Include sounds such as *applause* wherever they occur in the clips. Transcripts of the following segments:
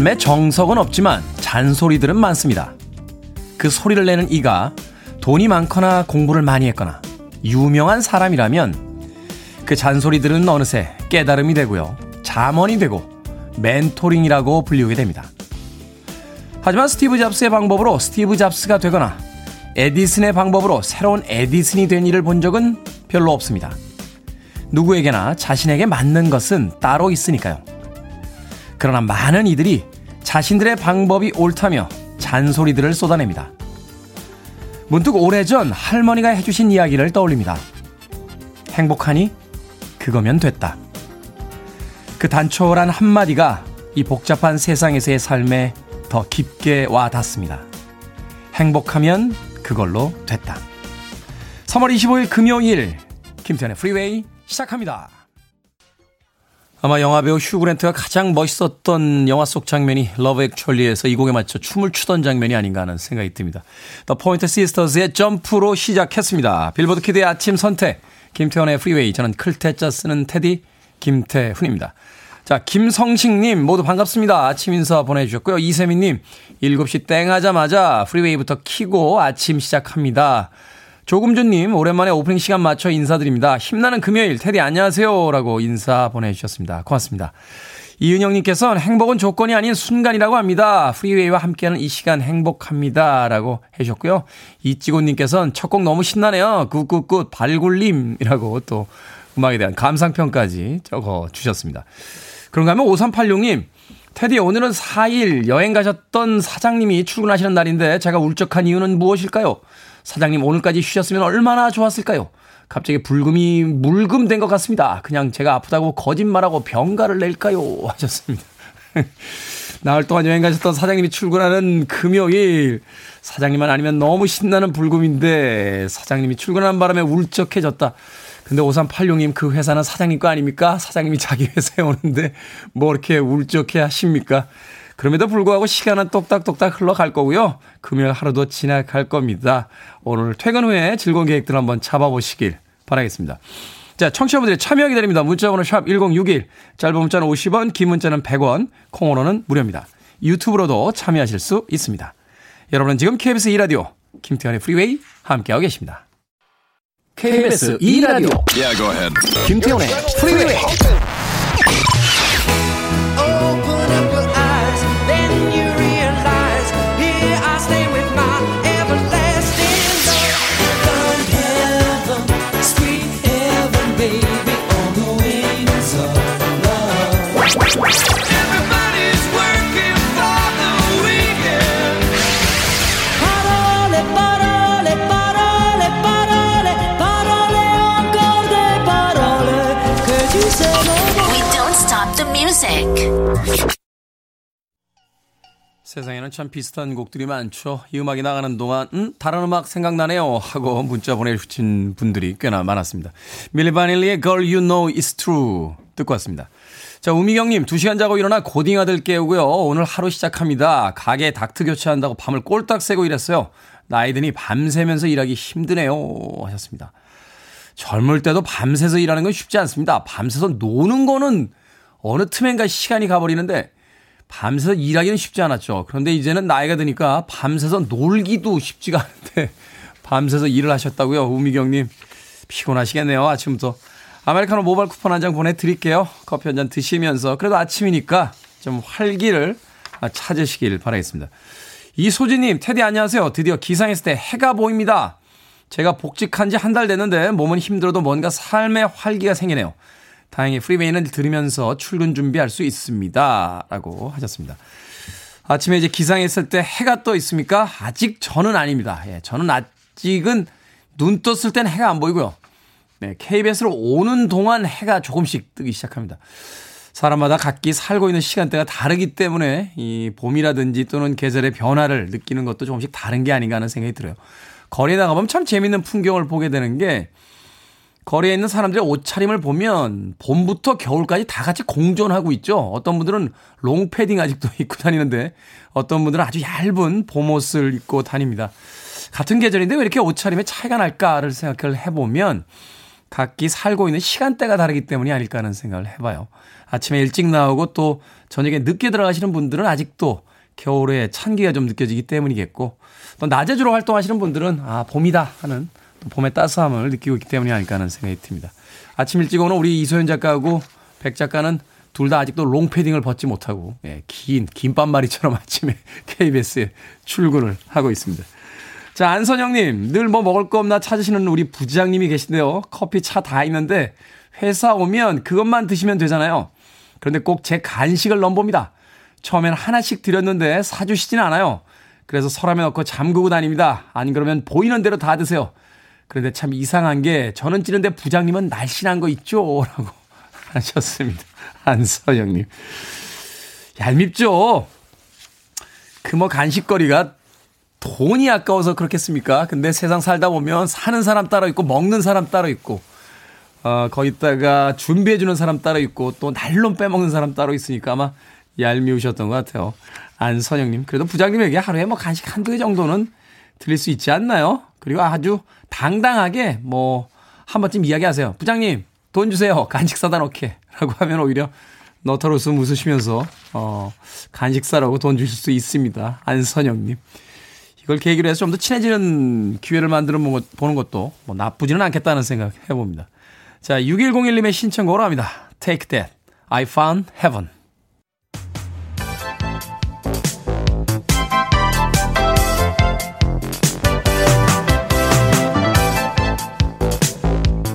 삶의 정석은 없지만 잔소리들은 많습니다. 그 소리를 내는 이가 돈이 많거나 공부를 많이 했거나 유명한 사람이라면 그 잔소리들은 어느새 깨달음이 되고요. 잠언이 되고 멘토링이라고 불리우게 됩니다. 하지만 스티브 잡스의 방법으로 스티브 잡스가 되거나 에디슨의 방법으로 새로운 에디슨이 된 일을 본 적은 별로 없습니다. 누구에게나 자신에게 맞는 것은 따로 있으니까요. 그러나 많은 이들이 자신들의 방법이 옳다며 잔소리들을 쏟아냅니다. 문득 오래전 할머니가 해주신 이야기를 떠올립니다. 행복하니? 그거면 됐다. 그 단촐한 한마디가 이 복잡한 세상에서의 삶에 더 깊게 와 닿습니다. 행복하면 그걸로 됐다. 3월 25일 금요일 김태현의 프리웨이 시작합니다. 아마 영화배우 휴그랜트가 가장 멋있었던 영화 속 장면이 러브 액츄얼리에서 이 곡에 맞춰 춤을 추던 장면이 아닌가 하는 생각이 듭니다. 더 포인터 시스터즈의 점프로 시작했습니다. 빌보드 키드의 아침 선택 김태훈의 프리웨이 저는 클 태 자 쓰는 테디 김태훈입니다. 자, 김성식님 모두 반갑습니다. 아침 인사 보내주셨고요. 이세민님 7시 땡 하자마자 프리웨이부터 키고 아침 시작합니다. 조금준님, 오랜만에 오프닝 시간 맞춰 인사드립니다. 힘나는 금요일, 테디 안녕하세요. 라고 인사 보내주셨습니다. 고맙습니다. 이은영님께서는 행복은 조건이 아닌 순간이라고 합니다. 프리웨이와 함께하는 이 시간 행복합니다. 라고 해주셨고요. 이찌곤님께서는 첫 곡 너무 신나네요. good good good 발굴림이라고 또 음악에 대한 감상평까지 적어 주셨습니다. 그런가 하면 5386님, 테디 오늘은 4일 여행 가셨던 사장님이 출근하시는 날인데 제가 울적한 이유는 무엇일까요? 사장님 오늘까지 쉬셨으면 얼마나 좋았을까요? 갑자기 불금이 물금 된 것 같습니다. 그냥 제가 아프다고 거짓말하고 병가를 낼까요? *laughs* 하셨습니다. *laughs* 나흘 동안 여행 가셨던 사장님이 출근하는 금요일. 사장님만 아니면 너무 신나는 불금인데 사장님이 출근하는 바람에 울적해졌다. 근데 5386님 그 회사는 사장님 거 아닙니까? 사장님이 자기 회사에 오는데 뭐 이렇게 울적해 하십니까? 그럼에도 불구하고 시간은 똑딱똑딱 흘러갈 거고요. 금요일 하루도 지나갈 겁니다. 오늘 퇴근 후에 즐거운 계획들 한번 잡아보시길 바라겠습니다. 자, 청취자분들의 참여 기다립니다. 문자번호 샵 1061, 짧은 문자는 50원, 긴 문자는 100원, 콩으로는 무료입니다. 유튜브로도 참여하실 수 있습니다. 여러분은 지금 KBS 2라디오 김태훈의 프리웨이 함께하고 계십니다. KBS 2라디오 yeah, 김태훈의 프리웨이 세상에는 참 비슷한 곡들이 많죠. 이 음악이 나가는 동안 음 다른 음악 생각나네요 하고 문자 보내주신 분들이 꽤나 많았습니다. 밀리 바닐리의 Girl You Know It's True 듣고 왔습니다. 자 우미경님 2시간 자고 일어나 고딩 아들 깨우고요. 오늘 하루 시작합니다. 가게 닥트 교체한다고 밤을 꼴딱 새고 일했어요. 나이 드니 밤새면서 일하기 힘드네요 하셨습니다. 젊을 때도 밤새서 일하는 건 쉽지 않습니다. 밤새서 노는 거는 어느 틈엔가 시간이 가버리는데 밤새서 일하기는 쉽지 않았죠. 그런데 이제는 나이가 드니까 밤새서 놀기도 쉽지가 않은데 *laughs* 밤새서 일을 하셨다고요. 우미경님 피곤하시겠네요. 아침부터. 아메리카노 모바일 쿠폰 한 장 보내드릴게요. 커피 한 잔 드시면서 그래도 아침이니까 좀 활기를 찾으시길 바라겠습니다. 이소진님, 테디 안녕하세요. 드디어 기상했을 때 해가 보입니다. 제가 복직한 지 한 달 됐는데 몸은 힘들어도 뭔가 삶의 활기가 생기네요. 다행히 프리메이는 들으면서 출근 준비할 수 있습니다. 라고 하셨습니다. 아침에 이제 기상했을 때 해가 떠 있습니까? 아직 저는 아닙니다. 예, 저는 아직은 눈 떴을 땐 해가 안 보이고요. 네, KBS로 오는 동안 해가 조금씩 뜨기 시작합니다. 사람마다 각기 살고 있는 시간대가 다르기 때문에 이 봄이라든지 또는 계절의 변화를 느끼는 것도 조금씩 다른 게 아닌가 하는 생각이 들어요. 거리에 나가보면 참 재밌는 풍경을 보게 되는 게 거리에 있는 사람들의 옷차림을 보면 봄부터 겨울까지 다 같이 공존하고 있죠. 어떤 분들은 롱패딩 아직도 *laughs* 입고 다니는데 어떤 분들은 아주 얇은 봄옷을 입고 다닙니다. 같은 계절인데 왜 이렇게 옷차림에 차이가 날까를 생각을 해보면 각기 살고 있는 시간대가 다르기 때문이 아닐까 하는 생각을 해봐요. 아침에 일찍 나오고 또 저녁에 늦게 들어가시는 분들은 아직도 겨울에 찬기가 좀 느껴지기 때문이겠고 또 낮에 주로 활동하시는 분들은 아 봄이다 하는 봄의 따스함을 느끼고 있기 때문이 아닐까 하는 생각이 듭니다. 아침 일찍 오는 우리 이소연 작가하고 백 작가는 둘 다 아직도 롱패딩을 벗지 못하고 예, 긴 긴밤마리처럼 *laughs* 아침에 KBS에 출근을 하고 있습니다. 자 안선영님 늘 뭐 먹을 거 없나 찾으시는 우리 부장님이 계신데요. 커피 차 다 있는데 회사 오면 그것만 드시면 되잖아요. 그런데 꼭 제 간식을 넘봅니다. 처음엔 하나씩 드렸는데 사주시진 않아요. 그래서 서랍에 넣고 잠그고 다닙니다. 아니 그러면 보이는 대로 다 드세요. 그런데 참 이상한 게 저는 찌는데 부장님은 날씬한 거 있죠? 라고 *laughs* 하셨습니다. 안서영님. 얄밉죠? 그 뭐 간식거리가 돈이 아까워서 그렇겠습니까? 근데 세상 살다 보면 사는 사람 따로 있고 먹는 사람 따로 있고 어, 거기다가 준비해주는 사람 따로 있고 또 날로 빼먹는 사람 따로 있으니까 아마 얄미우셨던 것 같아요. 안선영님. 그래도 부장님에게 하루에 뭐 간식 한두 개 정도는 드릴 수 있지 않나요? 그리고 아주 당당하게 뭐 한 번쯤 이야기하세요. 부장님, 돈 주세요. 간식 사다 놓게. 라고 하면 오히려 너털웃음 웃으시면서, 어, 간식 사라고 돈 주실 수 있습니다. 안선영님. 이걸 계기로 해서 좀 더 친해지는 기회를 만들어 보는 것도 뭐 나쁘지는 않겠다는 생각 해봅니다. 자, 6101님의 신청곡으로 합니다. Take That. I Found Heaven.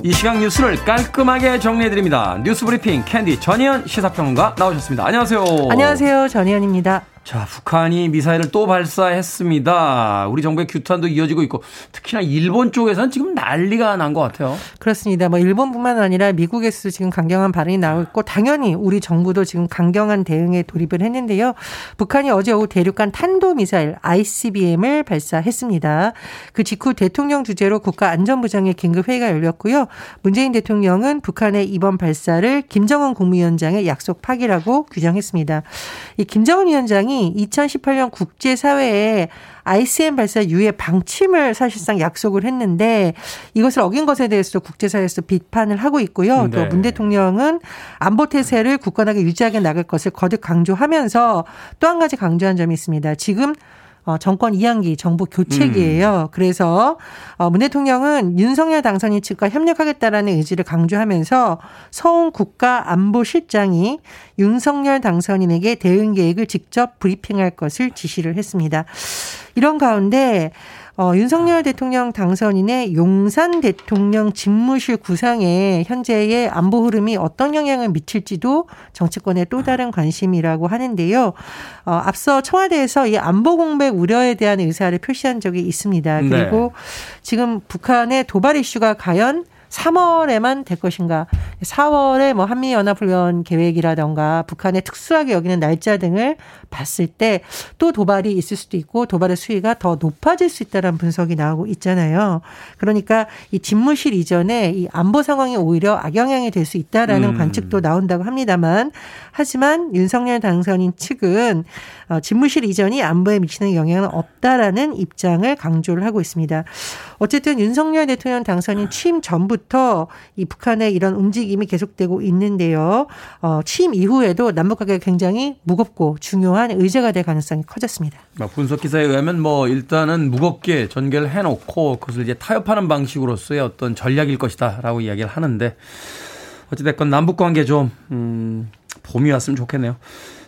이 시각 뉴스를 깔끔하게 정리해드립니다. 뉴스 브리핑 캔디 전희연 시사평론가 나오셨습니다. 안녕하세요. 안녕하세요. 전희연입니다. 자, 북한이 미사일을 또 발사했습니다. 우리 정부의 규탄도 이어지고 있고 특히나 일본 쪽에서는 지금 난리가 난 것 같아요. 그렇습니다. 뭐 일본뿐만 아니라 미국에서도 지금 강경한 발언이 나오고 있고 당연히 우리 정부도 지금 강경한 대응에 돌입을 했는데요. 북한이 어제 오후 대륙간 탄도 미사일 ICBM을 발사했습니다. 그 직후 대통령 주재로 국가 안전부장의 긴급 회의가 열렸고요. 문재인 대통령은 북한의 이번 발사를 김정은 국무위원장의 약속 파기라고 규정했습니다. 이 김정은 위원장이 2018년 국제사회에 ICM 발사 유예 방침을 사실상 약속을 했는데 이것을 어긴 것에 대해서 국제사회에서 비판을 하고 있고요. 네. 또문 대통령은 안보 태세를 굳건하게 유지하게 나갈 것을 거듭 강조하면서 또 한 가지 강조한 점이 있습니다. 지금 어, 정권 이양기 정부 교체기예요. 음. 그래서 어, 문 대통령은 윤석열 당선인 측과 협력하겠다라는 의지를 강조하면서 서훈 국가안보실장이 윤석열 당선인에게 대응 계획을 직접 브리핑할 것을 지시를 했습니다. 이런 가운데 어, 윤석열 대통령 당선인의 용산 대통령 집무실 구상에 현재의 안보 흐름이 어떤 영향을 미칠지도 정치권의 또 다른 관심이라고 하는데요. 어, 앞서 청와대에서 이 안보 공백 우려에 대한 의사를 표시한 적이 있습니다. 그리고 네. 지금 북한의 도발 이슈가 과연 3월에만 될 것인가. 4월에 뭐 한미연합훈련 계획이라던가 북한의 특수하게 여기는 날짜 등을 봤을 때 또 도발이 있을 수도 있고 도발의 수위가 더 높아질 수 있다는 분석이 나오고 있잖아요. 그러니까 이 집무실 이전에 이 안보 상황이 오히려 악영향이 될 수 있다라는 음. 관측도 나온다고 합니다만 하지만 윤석열 당선인 측은 어, 집무실 이전이 안보에 미치는 영향은 없다라는 입장을 강조를 하고 있습니다. 어쨌든 윤석열 대통령 당선인 취임 전부터 이 북한의 이런 움직임이 계속되고 있는데요. 어, 취임 이후에도 남북 관계가 굉장히 무겁고 중요한 의제가 될 가능성이 커졌습니다. 분석 기사에 의하면 뭐 일단은 무겁게 전개를 해놓고 그것을 이제 타협하는 방식으로서의 어떤 전략일 것이다라고 이야기를 하는데 어찌됐건 남북 관계 좀 음, 봄이 왔으면 좋겠네요.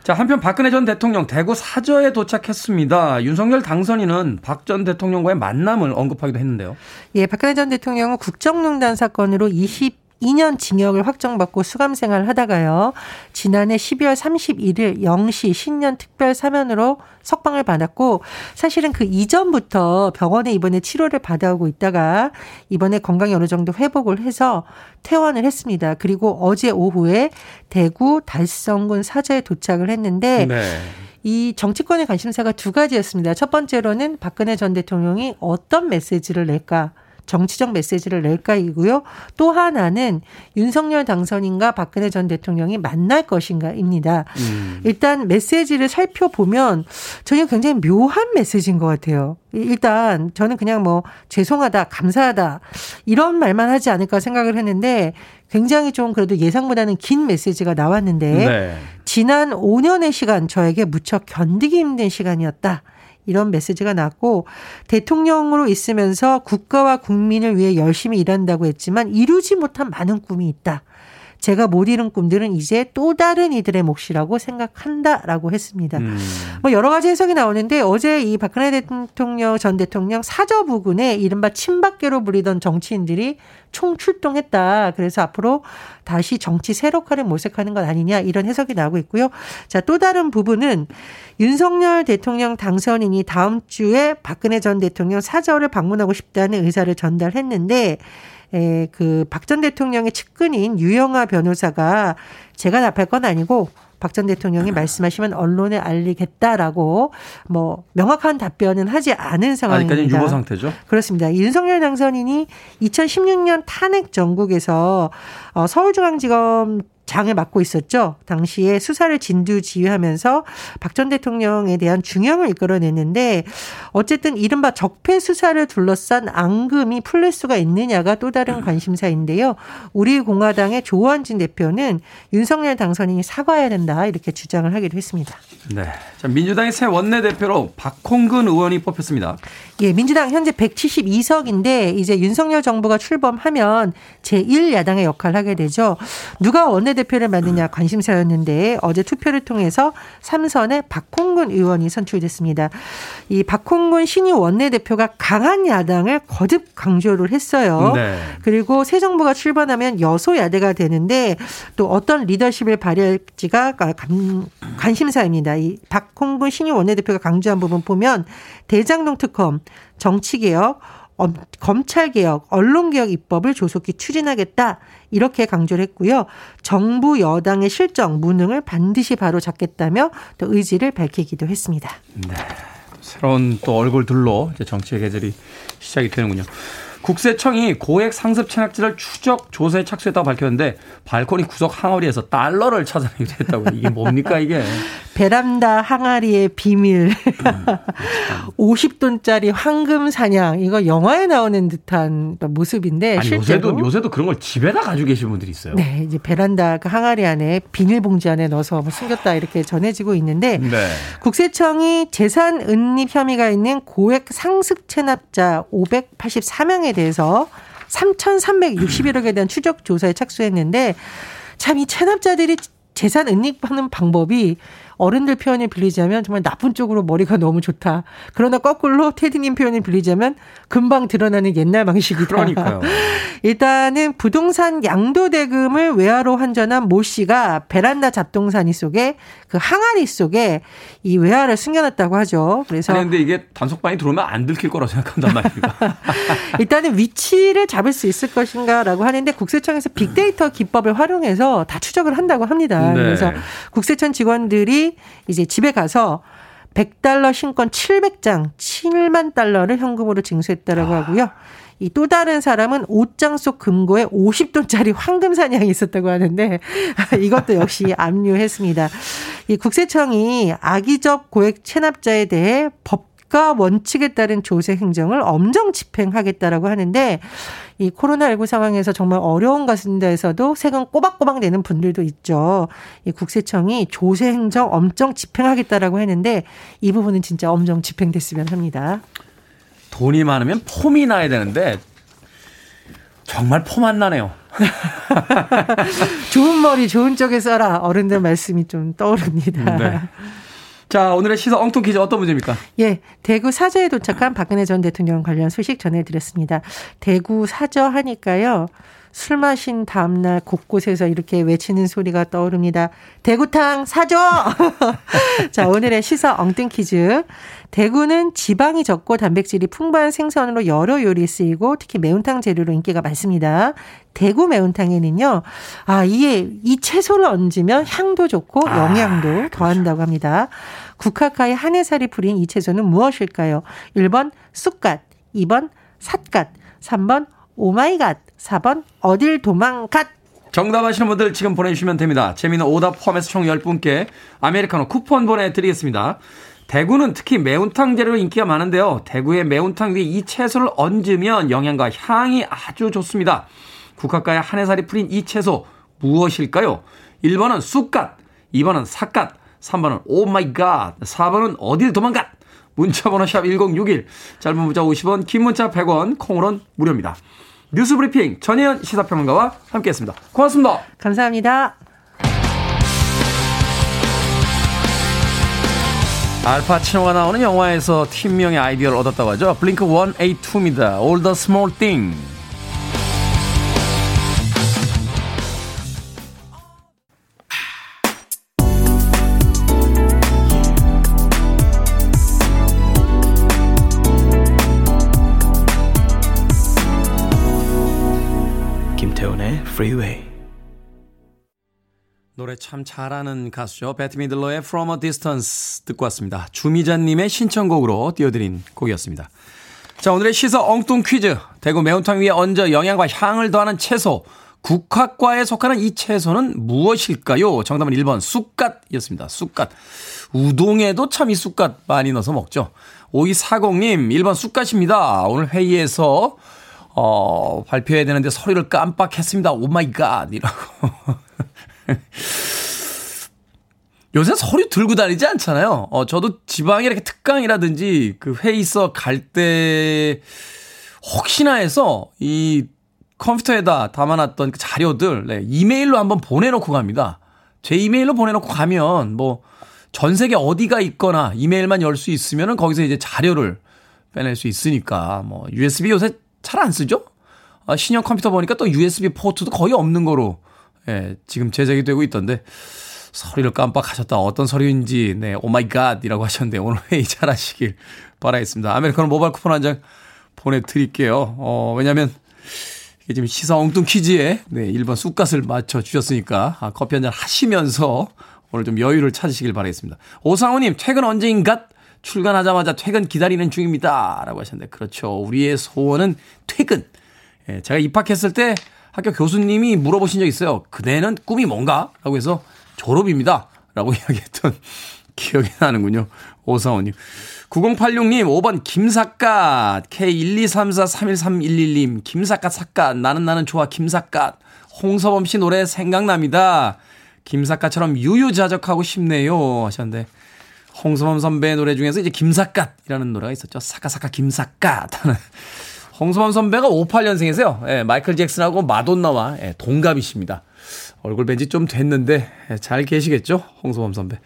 자, 한편 박근혜 전 대통령 대구 사저에 도착했습니다. 윤석열 당선인은 박 전 대통령과의 만남을 언급하기도 했는데요. 예, 박근혜 전 대통령은 국정농단 사건으로 20 2년 징역을 확정받고 수감 생활을 하다가요. 지난해 12월 31일 0시 신년 특별 사면으로 석방을 받았고 사실은 그 이전부터 병원에 입원해 치료를 받아오고 있다가 이번에 건강이 어느 정도 회복을 해서 퇴원을 했습니다. 그리고 어제 오후에 대구 달성군 사저에 도착을 했는데 네. 이 정치권의 관심사가 두 가지였습니다. 첫 번째로는 박근혜 전 대통령이 어떤 메시지를 낼까 정치적 메시지를 낼까이고요. 또 하나는 윤석열 당선인과 박근혜 전 대통령이 만날 것인가입니다. 음. 일단 메시지를 살펴보면 전혀 굉장히 묘한 메시지인 것 같아요. 일단 저는 그냥 뭐 죄송하다, 감사하다 이런 말만 하지 않을까 생각을 했는데 굉장히 좀 그래도 예상보다는 긴 메시지가 나왔는데 네. 지난 5년의 시간 저에게 무척 견디기 힘든 시간이었다. 이런 메시지가 났고 대통령으로 있으면서 국가와 국민을 위해 열심히 일한다고 했지만 이루지 못한 많은 꿈이 있다. 제가 못 이룬 꿈들은 이제 또 다른 이들의 몫이라고 생각한다라고 했습니다. 음. 뭐 여러 가지 해석이 나오는데 어제 이 박근혜 대통령 전 대통령 사저 부근에 이른바 친박계로 불리던 정치인들이 총출동했다. 그래서 앞으로 다시 정치 세력화를 모색하는 것 아니냐 이런 해석이 나오고 있고요. 자, 또 다른 부분은 윤석열 대통령 당선인이 다음 주에 박근혜 전 대통령 사저를 방문하고 싶다는 의사를 전달했는데 그박 전 대통령의 측근인 유영아 변호사가 제가 답할 건 아니고 박전 대통령이 말씀하시면 언론에 알리겠다라고 뭐 명확한 답변은 하지 않은 상황입니다. 아직까지는 유보 상태죠. 그렇습니다. 윤석열 당선인이 2016년 탄핵 전국에서 어, 서울중앙지검 장을 맡고 있었죠. 당시에 수사를 진두 지휘하면서 박 전 대통령에 대한 중형을 이끌어냈는데 어쨌든 이른바 적폐 수사를 둘러싼 앙금이 풀릴 수가 있느냐가 또 다른 관심사인데요. 우리 공화당의 조원진 대표는 윤석열 당선인이 사과해야 된다 이렇게 주장을 하기도 했습니다. 네. 자, 민주당의 새 원내대표로 박홍근 의원이 뽑혔습니다. 예, 민주당 현재 172석인데 이제 윤석열 정부가 출범하면 제1야당의 역할을 하게 되죠. 누가 원내대표를 맡느냐 관심사였는데 어제 투표를 통해서 삼선에 박홍근 의원이 선출됐습니다. 이 박홍근 신유 원내대표가 강한 야당을 거듭 강조를 했어요. 네. 그리고 새 정부가 출범하면 여소야대가 되는데 또 어떤 리더십을 발휘할지가 관심사입니다. 이 박홍근 신유 원내대표가 강조한 부분 보면 대장동 특검, 정치개혁, 검찰개혁, 언론개혁 입법을 조속히 추진하겠다. 이렇게 강조를 했고요. 정부 여당의 실정, 무능을 반드시 바로 잡겠다며 또 의지를 밝히기도 했습니다. 네. 새로운 또 얼굴들로 이제 정치의 계절이 시작이 되는군요. 국세청이 고액 상습 체납지를 추적 조사에 착수했다고 밝혔는데 발코니 구석 항아리에서 달러를 찾아내기도 했다고 이게 뭡니까 이게? *laughs* 베란다 항아리의 비밀. *laughs* 50돈짜리 황금 사냥 이거 영화에 나오는 듯한 모습인데 아니, 실제로 요새도 요새도 그런 걸 집에다 가지고 계신 분들이 있어요. 네, 이제 베란다 그 항아리 안에 비닐봉지 안에 넣어서 뭐 숨겼다 이렇게 전해지고 있는데 네. 국세청이 재산 은닉 혐의가 있는 고액 상습 체납자 584명에 대해서 3,361억에 대한 추적 조사에 착수했는데 참 이 체납자들이 재산 은닉하는 방법이 어른들 표현을 빌리자면 정말 나쁜 쪽으로 머리가 너무 좋다. 그러나 거꾸로 테디님 표현을 빌리자면 금방 드러나는 옛날 방식이다. 그러니까요. *laughs* 일단은 부동산 양도대금을 외화로 환전한 모 씨가 베란다 잡동사니 속에 그 항아리 속에 이 외화를 숨겨놨다고 하죠. 그래서 아니 근데 이게 단속반이 들어오면 안 들킬 거라고 생각한단 말이에요. *laughs* 일단은 위치를 잡을 수 있을 것인가라고 하는데 국세청에서 빅데이터 기법을 활용해서 다 추적을 한다고 합니다. 네. 그래서 국세청 직원들이 이제 집에 가서 100달러 신권 700장 7만 달러를 현금으로 징수했다라고 아. 하고요. 이 또 다른 사람은 옷장 속 금고에 50돈짜리 황금 사냥이 있었다고 하는데 *laughs* 이것도 역시 압류했습니다. 이 국세청이 악의적 고액 체납자에 대해 법 국가 원칙에 따른 조세 행정을 엄정 집행하겠다라고 하는데 이 코로나19 상황에서 정말 어려운 가운데에서도 세금 꼬박꼬박 내는 분들도 있죠. 이 국세청이 조세 행정 엄정 집행하겠다라고 했는데 이 부분은 진짜 엄정 집행됐으면 합니다. 돈이 많으면 폼이 나야 되는데 정말 폼 안 나네요. *laughs* 좋은 머리 좋은 쪽에 써라 어른들 말씀이 좀 떠오릅니다. 네. 자, 오늘의 시사 엉뚱 퀴즈 어떤 문제입니까? 예, 대구 사저에 도착한 박근혜 전 대통령 관련 소식 전해드렸습니다. 대구 사저 하니까요. 술 마신 다음날 곳곳에서 이렇게 외치는 소리가 떠오릅니다. 대구탕 사줘! *laughs* 자, 오늘의 시사 엉뚱 퀴즈. 대구는 지방이 적고 단백질이 풍부한 생선으로 여러 요리에 쓰이고 특히 매운탕 재료로 인기가 많습니다. 대구 매운탕에는요, 아, 이에 이 채소를 얹으면 향도 좋고 아, 영양도 아, 그렇죠. 더한다고 합니다. 국화카의 한해살이 풀인 이 채소는 무엇일까요? 1번 쑥갓, 2번 삿갓, 3번 oh my god, 4번 어딜 도망갓. 정답 아시는 분들 지금 보내주시면 됩니다. 재미있는 오답 포함해서 총 10분께 아메리카노 쿠폰 보내드리겠습니다. 대구는 특히 매운탕 재료로 인기가 많은데요. 대구의 매운탕 위에 이 채소를 얹으면 영양과 향이 아주 좋습니다. 국화가에 한해살이풀인 이 채소 무엇일까요? 1번은 쑥갓, 2번은 삿갓, 3번은 oh my god, 4번은 어딜 도망갓. 문자번호 샵 1061, 짧은 문자 50원, 긴 문자 100원, 콩으로는 무료입니다. 뉴스브리핑 전혜연 시사평론가와 함께했습니다. 고맙습니다. 감사합니다. 알파치노가 나오는 영화에서 팀명의 아이디어를 얻었다고 하죠. 블링크 182입니다. All the small thing. Freeway. 노래 참 잘하는 가수죠. 배트 미들러의 From a Distance 듣고 왔습니다. 주미자님의 신청곡으로 띄워드린 곡이었습니다. 자, 오늘의 시서 엉뚱 퀴즈. 대구 매운탕 위에 얹어 영양과 향을 더하는 채소. 국화과에 속하는 이 채소는 무엇일까요? 정답은 1번 쑥갓이었습니다. 쑥갓. 우동에도 참 이 쑥갓 많이 넣어서 먹죠. 5240님 1번 쑥갓입니다. 오늘 회의에서 어, 발표해야 되는데 소리를 깜빡했습니다. Oh my God 이라고. *laughs* 요새 서류 들고 다니지 않잖아요. 어, 저도 지방에 이렇게 특강이라든지 그 회의서 갈 때 혹시나 해서 이 컴퓨터에다 담아놨던 그 자료들 네, 이메일로 한번 보내놓고 갑니다. 제 이메일로 보내놓고 가면 뭐 전 세계 어디가 있거나 이메일만 열 수 있으면은 거기서 이제 자료를 빼낼 수 있으니까 뭐 USB 요새 잘 안 쓰죠? 아, 신형 컴퓨터 보니까 또 USB 포트도 거의 없는 거로 예, 지금 제작이 되고 있던데 서류를 깜빡하셨다. 어떤 서류인지 네, Oh my God이라고 하셨는데 오늘 회의 잘 하시길 바라겠습니다. 아메리카노 모바일 쿠폰 한 장 보내드릴게요. 어, 왜냐면 이게 지금 시사 엉뚱 퀴즈에 네, 1번 쑥갓을 맞춰 주셨으니까 아, 커피 한 잔 하시면서 오늘 좀 여유를 찾으시길 바라겠습니다. 오상우님 퇴근 언제인가? 출근하자마자 퇴근 기다리는 중입니다. 라고 하셨는데 그렇죠. 우리의 소원은 퇴근. 예, 제가 입학했을 때 학교 교수님이 물어보신 적 있어요. 그대는 꿈이 뭔가? 라고 해서 졸업입니다. 라고 *laughs* 이야기했던 기억이 나는군요. 오사원님. 9086님, 5번 김삿갓. K123431311님, 김삿갓 삿갓. 나는 나는 좋아, 김삿갓. 홍서범 씨 노래 생각납니다. 김삿갓처럼 유유자적하고 싶네요. 하셨는데, 홍서범 선배 노래 중에서 이제 김삿갓이라는 노래가 있었죠. 삿갓삿갓 김삿갓 *laughs* 하는. 홍서범 선배가 58년생이세요. 예, 마이클 잭슨하고 마돈나와 예, 동갑이십니다. 얼굴 뵌 지 좀 됐는데 예, 잘 계시겠죠? 홍서범 선배.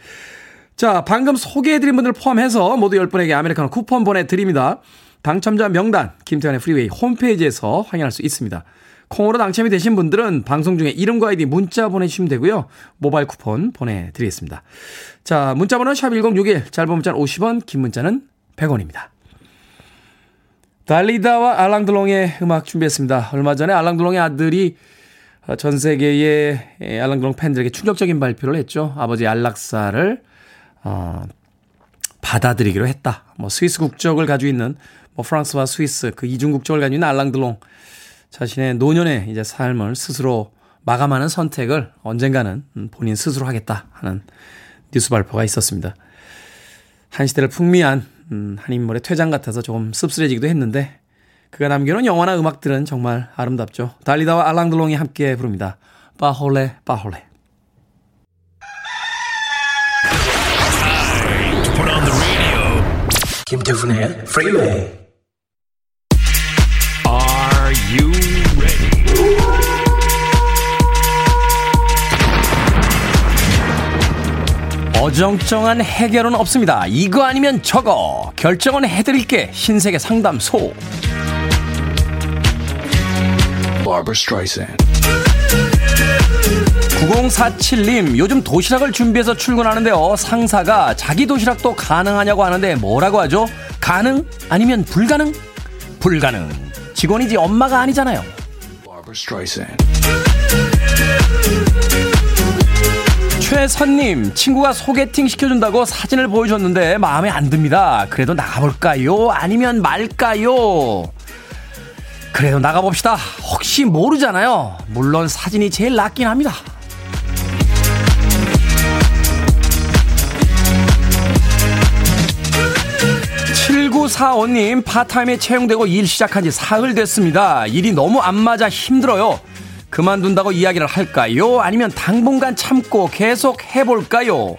자, 방금 소개해드린 분들 포함해서 모두 10분에게 아메리카노 쿠폰 보내드립니다. 당첨자 명단 김태훈의 Freeway 홈페이지에서 확인할 수 있습니다. 콩으로 당첨이 되신 분들은 방송 중에 이름과 아이디 문자 보내주시면 되고요. 모바일 쿠폰 보내드리겠습니다. 자, 문자 번호 샵1061, 짧은 문자는 50원, 긴 문자는 100원입니다. 달리다와 알랑드롱의 음악 준비했습니다. 얼마 전에 알랑드롱의 아들이 전 세계의 알랑드롱 팬들에게 충격적인 발표를 했죠. 아버지 안락사를 어, 받아들이기로 했다. 뭐 스위스 국적을 가지고 있는 뭐 프랑스와 스위스 그 이중 국적을 가지고 있는 알랑드롱 자신의 노년의 이제 삶을 스스로 마감하는 선택을 언젠가는 본인 스스로 하겠다 하는 뉴스 발표가 있었습니다. 한 시대를 풍미한 음, 한 인물의 퇴장 같아서 조금 씁쓸해지기도 했는데 그가 남겨놓은 영화나 음악들은 정말 아름답죠. 달리다와 알랑드롱이 함께 부릅니다. 빠홀레 빠홀레. 김태훈의 프리웨이 Are you 어정쩡한 해결은 없습니다. 이거 아니면 저거. 결정은 해드릴게. 흰색의 상담소. 9047님, 요즘 도시락을 준비해서 출근하는데요. 상사가 자기 도시락도 가능하냐고 하는데 뭐라고 하죠? 가능? 아니면 불가능? 불가능. 직원이지 엄마가 아니잖아요. 최선님, 친구가 소개팅 시켜준다고 사진을 보여줬는데 마음에 안 듭니다. 그래도 나가볼까요? 아니면 말까요? 그래도 나가봅시다. 혹시 모르잖아요. 물론 사진이 제일 낫긴 합니다. 7945님, 파타임에 채용되고 일 시작한 지 사흘 됐습니다. 일이 너무 안 맞아 힘들어요. 그만둔다고 이야기를 할까요? 아니면 당분간 참고 계속 해볼까요?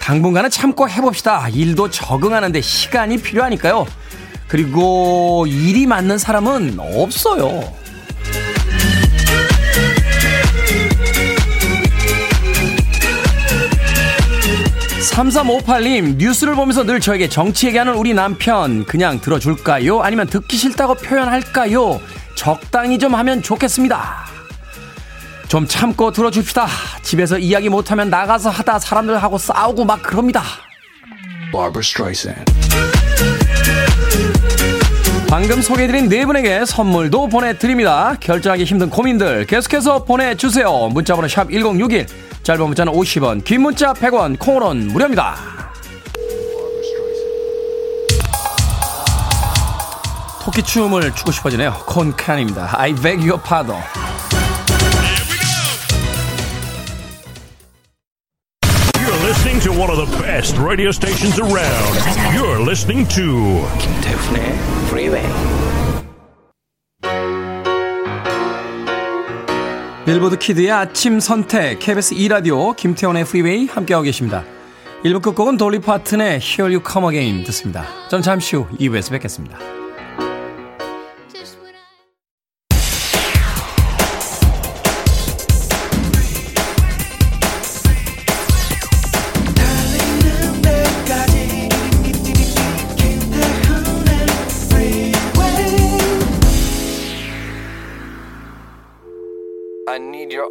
당분간은 참고 해봅시다. 일도 적응하는데 시간이 필요하니까요. 그리고 일이 맞는 사람은 없어요. 3358님, 뉴스를 보면서 늘 저에게 정치 얘기하는 우리 남편, 그냥 들어줄까요? 아니면 듣기 싫다고 표현할까요? 적당히 좀 하면 좋겠습니다. 좀 참고 들어줍시다. 집에서 이야기 못하면 나가서 하다 사람들하고 싸우고 막 그럽니다. 방금 소개해드린 네 분에게 선물도 보내드립니다. 결정하기 힘든 고민들 계속해서 보내주세요. 문자번호 샵 1061, 짧은 문자는 50원, 긴 문자 100원, 콩으로는 무료입니다. 토끼춤을 추고 싶어지네요. 콘칸입니다. I beg your pardon. listening to one of the best radio stations around. You're listening to 김태훈의 Freeway. 빌보드 Kid의 아침 선택 KBS 2 라디오 김태훈의 Freeway 함께하고 계십니다. 1부 끝곡은 돌리 파튼의 Here You Come Again 듣습니다. 전 잠시 후 2부에서 뵙겠습니다.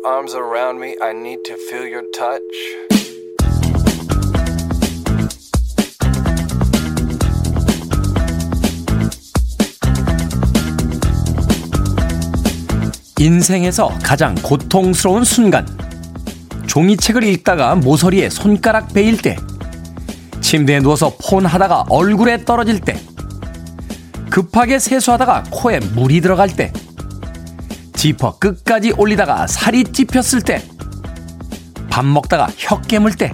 Arms around me. I need to feel your touch. 인생에서 가장 고통스러운 순간. 종이책을 읽다가 모서리에 손가락 베일 때. 침대에 누워서 폰 하다가 얼굴에 떨어질 때. 급하게 세수하다가 코에 물이 들어갈 때. 지퍼 끝까지 올리다가 살이 찝혔을 때, 밥 먹다가 혀 깨물 때,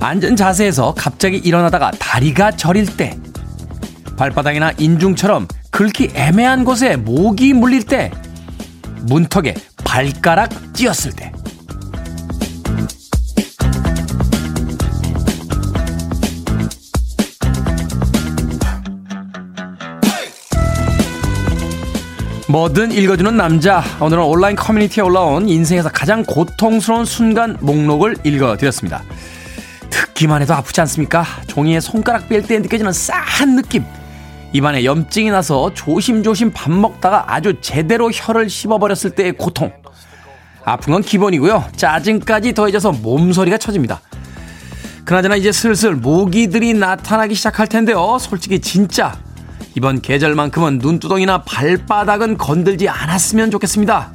앉은 자세에서 갑자기 일어나다가 다리가 저릴 때, 발바닥이나 인중처럼 긁기 애매한 곳에 목이 물릴 때, 문턱에 발가락 찧었을 때, 뭐든 읽어주는 남자. 오늘은 온라인 커뮤니티에 올라온 인생에서 가장 고통스러운 순간 목록을 읽어드렸습니다. 듣기만 해도 아프지 않습니까? 종이에 손가락 뺄 때 느껴지는 싸한 느낌. 입안에 염증이 나서 조심조심 밥 먹다가 아주 제대로 혀를 씹어버렸을 때의 고통. 아픈 건 기본이고요. 짜증까지 더해져서 몸서리가 쳐집니다. 그나저나 이제 슬슬 모기들이 나타나기 시작할 텐데요. 솔직히 진짜 이번 계절만큼은 눈두덩이나 발바닥은 건들지 않았으면 좋겠습니다.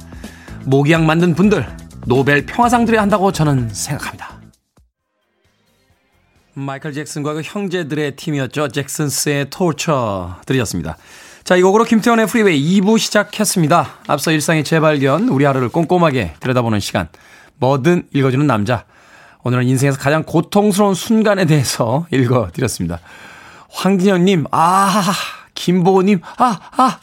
모기약 만든 분들 노벨 평화상 드려야 한다고 저는 생각합니다. 마이클 잭슨과 그 형제들의 팀이었죠. 잭슨스의 토처 들으셨습니다. 자, 이 곡으로 김태훈의 Freeway 2부 시작했습니다. 앞서 일상의 재발견, 우리 하루를 꼼꼼하게 들여다보는 시간. 뭐든 읽어주는 남자. 오늘은 인생에서 가장 고통스러운 순간에 대해서 *laughs* 읽어드렸습니다. 황진영님, 아, 김보호님, 아, 아,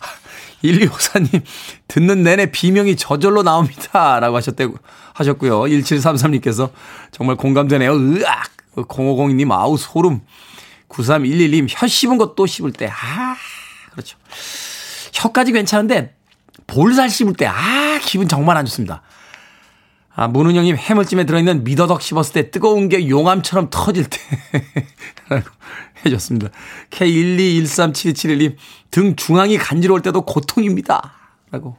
1254님, 듣는 내내 비명이 저절로 나옵니다. 라고 하셨대고, 하셨고요. 1733님께서 정말 공감되네요. 으악! 0502님, 아우, 소름. 9311님, 혀 씹은 것또 씹을 때, 아, 그렇죠. 혀까지 괜찮은데, 볼살 씹을 때, 아, 기분 정말 안 좋습니다. 아, 문은영님, 해물찜에 들어있는 미더덕 씹었을 때 뜨거운 게 용암처럼 터질 때. *laughs* 해줬습니다. K1213721님, 등 중앙이 간지러울 때도 고통입니다. 라고.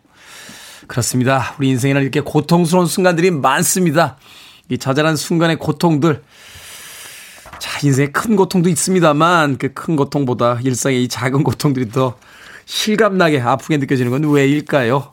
그렇습니다. 우리 인생에는 이렇게 고통스러운 순간들이 많습니다. 이 자잘한 순간의 고통들. 자, 인생에 큰 고통도 있습니다만, 그 큰 고통보다 일상의 이 작은 고통들이 더 실감나게 아프게 느껴지는 건 왜일까요?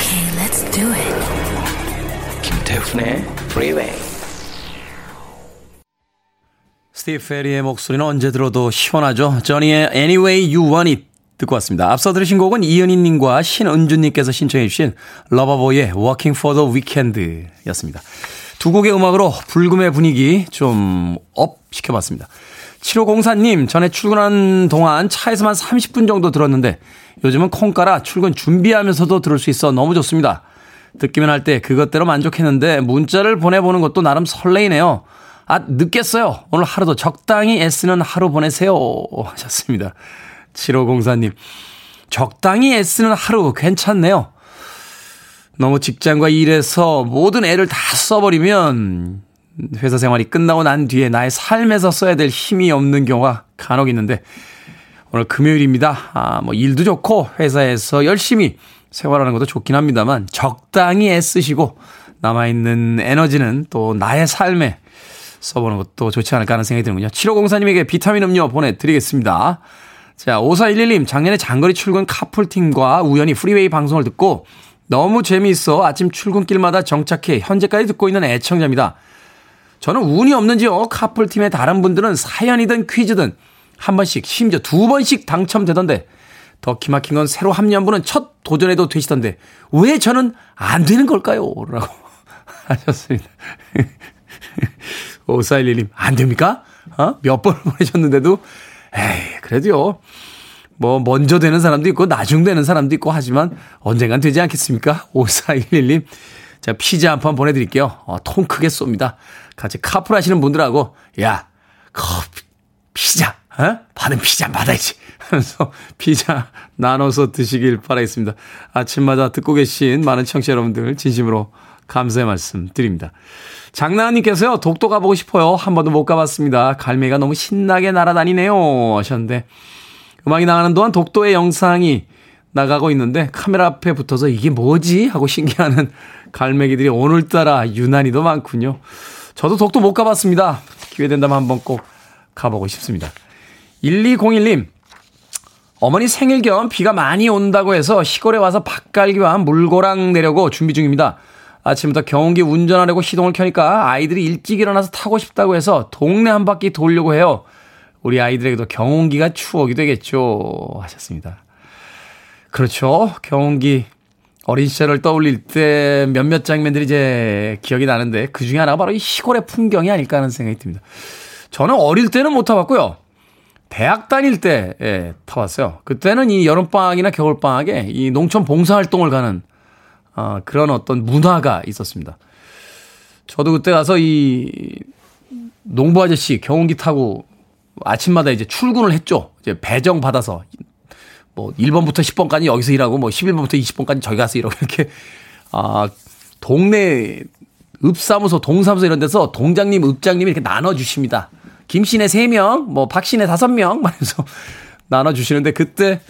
Okay, let's do it. 김태훈의 Freeway. 스티브 페리의 목소리는 언제 들어도 시원하죠. 저니의 Any Way You Want It 듣고 왔습니다. 앞서 들으신 곡은 이은희님과 신은주님께서 신청해 주신 러버보이의 Working for the Weekend 였습니다. 두 곡의 음악으로 불금의 분위기 좀 up 시켜봤습니다. 7504님, 전에 출근하는 동안 차에서만 30분 정도 들었는데 요즘은 콩 깔아 출근 준비하면서도 들을 수 있어 너무 좋습니다. 듣기만 할 때 그것대로 만족했는데 문자를 보내보는 것도 나름 설레이네요. 아, 늦겠어요. 오늘 하루도 적당히 애쓰는 하루 보내세요. 하셨습니다. 7504님. 적당히 애쓰는 하루 괜찮네요. 너무 직장과 일에서 모든 애를 다 써버리면 회사 생활이 끝나고 난 뒤에 나의 삶에서 써야 될 힘이 없는 경우가 간혹 있는데 오늘 금요일입니다. 아, 뭐 일도 좋고 회사에서 열심히 생활하는 것도 좋긴 합니다만 적당히 애쓰시고 남아있는 에너지는 또 나의 삶에 써보는 것도 좋지 않을까 하는 생각이 드는군요. 7504님에게 비타민 음료 보내드리겠습니다. 자, 5411님, 작년에 장거리 출근 카풀팀과 우연히 Freeway 방송을 듣고 너무 재미있어 아침 출근길마다 정착해 현재까지 듣고 있는 애청자입니다. 저는 운이 없는지요. 카풀팀의 다른 분들은 사연이든 퀴즈든 한 번씩, 심지어 두 번씩 당첨되던데 더 기막힌 건 새로 합류한 분은 첫 도전에도 되시던데 왜 저는 안 되는 걸까요? 라고 *laughs* 하셨습니다. 5411님, 안 됩니까? 어? 몇 번을 보내셨는데도, 에이, 그래도요. 뭐, 먼저 되는 사람도 있고, 나중 되는 사람도 있고 하지만, 언젠간 되지 않겠습니까? 5411님. 자, 피자 한 판 보내드릴게요. 어, 통 크게 쏩니다. 같이 카풀 하시는 분들하고, 야, 커피, 피자, 어? 받은 피자 받아야지. 하면서 피자 나눠서 드시길 바라겠습니다. 아침마다 듣고 계신 많은 청취자 여러분들, 진심으로 감사의 말씀 드립니다. 장나은님께서요, 독도 가보고 싶어요. 한 번도 못 가봤습니다. 갈매가 너무 신나게 날아다니네요. 하셨는데, 음악이 나가는 동안 독도의 영상이 나가고 있는데, 카메라 앞에 붙어서 이게 뭐지? 하고 신기하는 *laughs* 갈매기들이 오늘따라 유난히도 많군요. 저도 독도 못 가봤습니다. 기회 된다면 한번 꼭 가보고 싶습니다. 1201님, 어머니 생일 겸 비가 많이 온다고 해서 시골에 와서 밭갈기와 물고랑 내려고 준비 중입니다. 아침부터 경운기 운전하려고 시동을 켜니까 아이들이 일찍 일어나서 타고 싶다고 해서 동네 한 바퀴 돌려고 해요. 우리 아이들에게도 경운기가 추억이 되겠죠. 하셨습니다. 그렇죠. 경운기 어린 시절을 떠올릴 때 몇몇 장면들이 이제 기억이 나는데 그 중에 하나가 바로 이 시골의 풍경이 아닐까 하는 생각이 듭니다. 저는 어릴 때는 못 타봤고요. 대학 다닐 때 예, 타봤어요. 그때는 이 여름방학이나 겨울방학에 이 농촌 봉사활동을 가는 어, 그런 어떤 문화가 있었습니다. 저도 그때 가서 이 농부 아저씨 경운기 타고 아침마다 이제 출근을 했죠. 이제 배정 받아서 뭐 1번부터 10번까지 여기서 일하고 뭐 11번부터 20번까지 저기 가서 일하고 이렇게 아 동네 읍사무소, 동사무소 이런 데서 동장님, 읍장님이 이렇게 나눠 주십니다. 김씨네 3명, 뭐 박씨네 5명 말해서 나눠 주시는데 그때